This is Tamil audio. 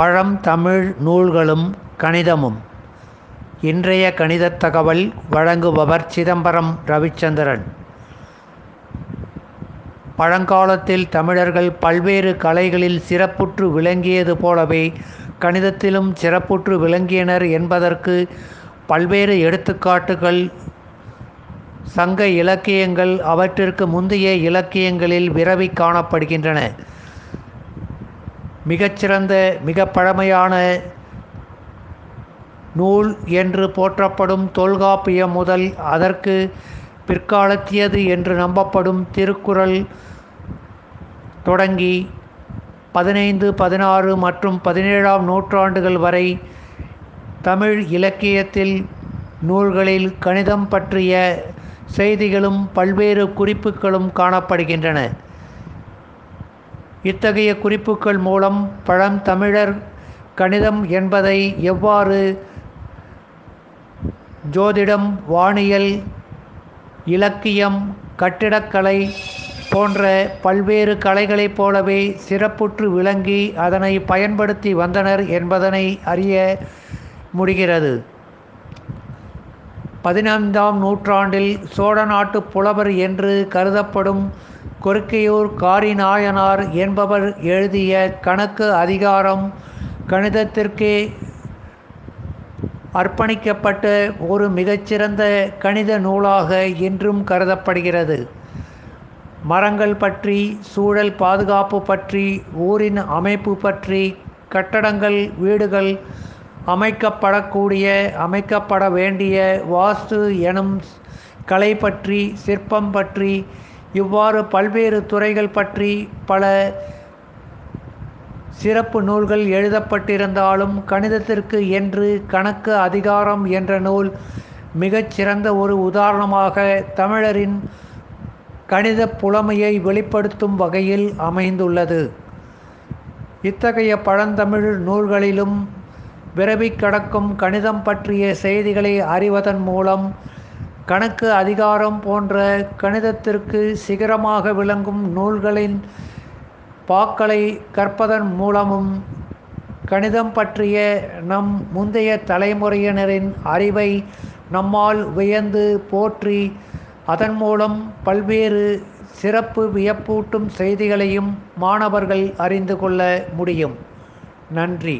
பழந்தமிழ் நூல்களும் கணிதமும். இன்றைய கணிதத் தகவல் வழங்குபவர் சிதம்பரம் ரவிச்சந்திரன். பழங்காலத்தில் தமிழர்கள் பல்வேறு கலைகளில் சிறப்புற்று விளங்கியது போலவே கணிதத்திலும் சிறப்புற்று விளங்கியனர் என்பதற்கு பல்வேறு எடுத்துக்காட்டுகள் சங்க இலக்கியங்கள் அவற்றிற்கு முந்தைய இலக்கியங்களில் விரவி காணப்படுகின்றன. மிகச்சிறந்த மிக பழமையான நூல் என்று போற்றப்படும் தொல்காப்பியம் முதல் அதற்கு பிற்காலத்தியது என்று நம்பப்படும் திருக்குறள் தொடங்கி பதினைந்து பதினாறு மற்றும் பதினேழாம் நூற்றாண்டுகள் வரை தமிழ் இலக்கியத்தில் நூல்களில் கணிதம் பற்றிய செய்திகளும் பல்வேறு குறிப்புகளும் காணப்படுகின்றன. இத்தகைய குறிப்புகள் மூலம் பழந்தமிழர் கணிதம் என்பதை எவ்வாறு ஜோதிடம் வானியல் இலக்கியம் கட்டிடக்கலை போன்ற பல்வேறு கலைகளைப் போலவே சிறப்புற்று விளங்கி அதனை பயன்படுத்தி வந்தனர் என்பதனை அறிய முடிகிறது. பதினைந்தாம் நூற்றாண்டில் சோழ நாட்டு புலவர் என்று கருதப்படும் கொருக்கையூர் காரிநாயனார் என்பவர் எழுதிய கணக்கு அதிகாரம் கணிதத்திற்கே அர்ப்பணிக்கப்பட்ட ஒரு மிகச்சிறந்த கணித நூலாக இன்றும் கருதப்படுகிறது. மரங்கள் பற்றி சூழல் பாதுகாப்பு பற்றி ஊரின் அமைப்பு பற்றி கட்டடங்கள் வீடுகள் அமைக்கப்படக்கூடிய அமைக்கப்பட வேண்டிய வாஸ்து எனும் கலை பற்றி சிற்பம் பற்றி இவ்வாறு பல்வேறு துறைகள் பற்றி பல சிறப்பு நூல்கள் எழுதப்பட்டிருந்தாலும் கணிதத்திற்கு என்று கணக்கு அதிகாரம் என்ற நூல் மிகச்சிறந்த ஒரு உதாரணமாக தமிழரின் கணித புலமையை வெளிப்படுத்தும் வகையில் அமைந்துள்ளது. இத்தகைய பழந்தமிழ் நூல்களிலும் பிறவி கடக்கும் கணிதம் பற்றிய செய்திகளை அறிவதன் மூலம் கணக்கு அதிகாரம் போன்ற கணிதத்திற்கு சிகரமாக விளங்கும் நூல்களின் பாக்களை கற்பதன் மூலமும் கணிதம் பற்றிய நம் முந்தைய தலைமுறையினரின் அறிவை நம்மால் வியந்து போற்றி அதன் மூலம் பல்வேறு சிறப்பு வியப்பூட்டும் செய்திகளையும் மாணவர்கள் அறிந்து கொள்ள முடியும். நன்றி.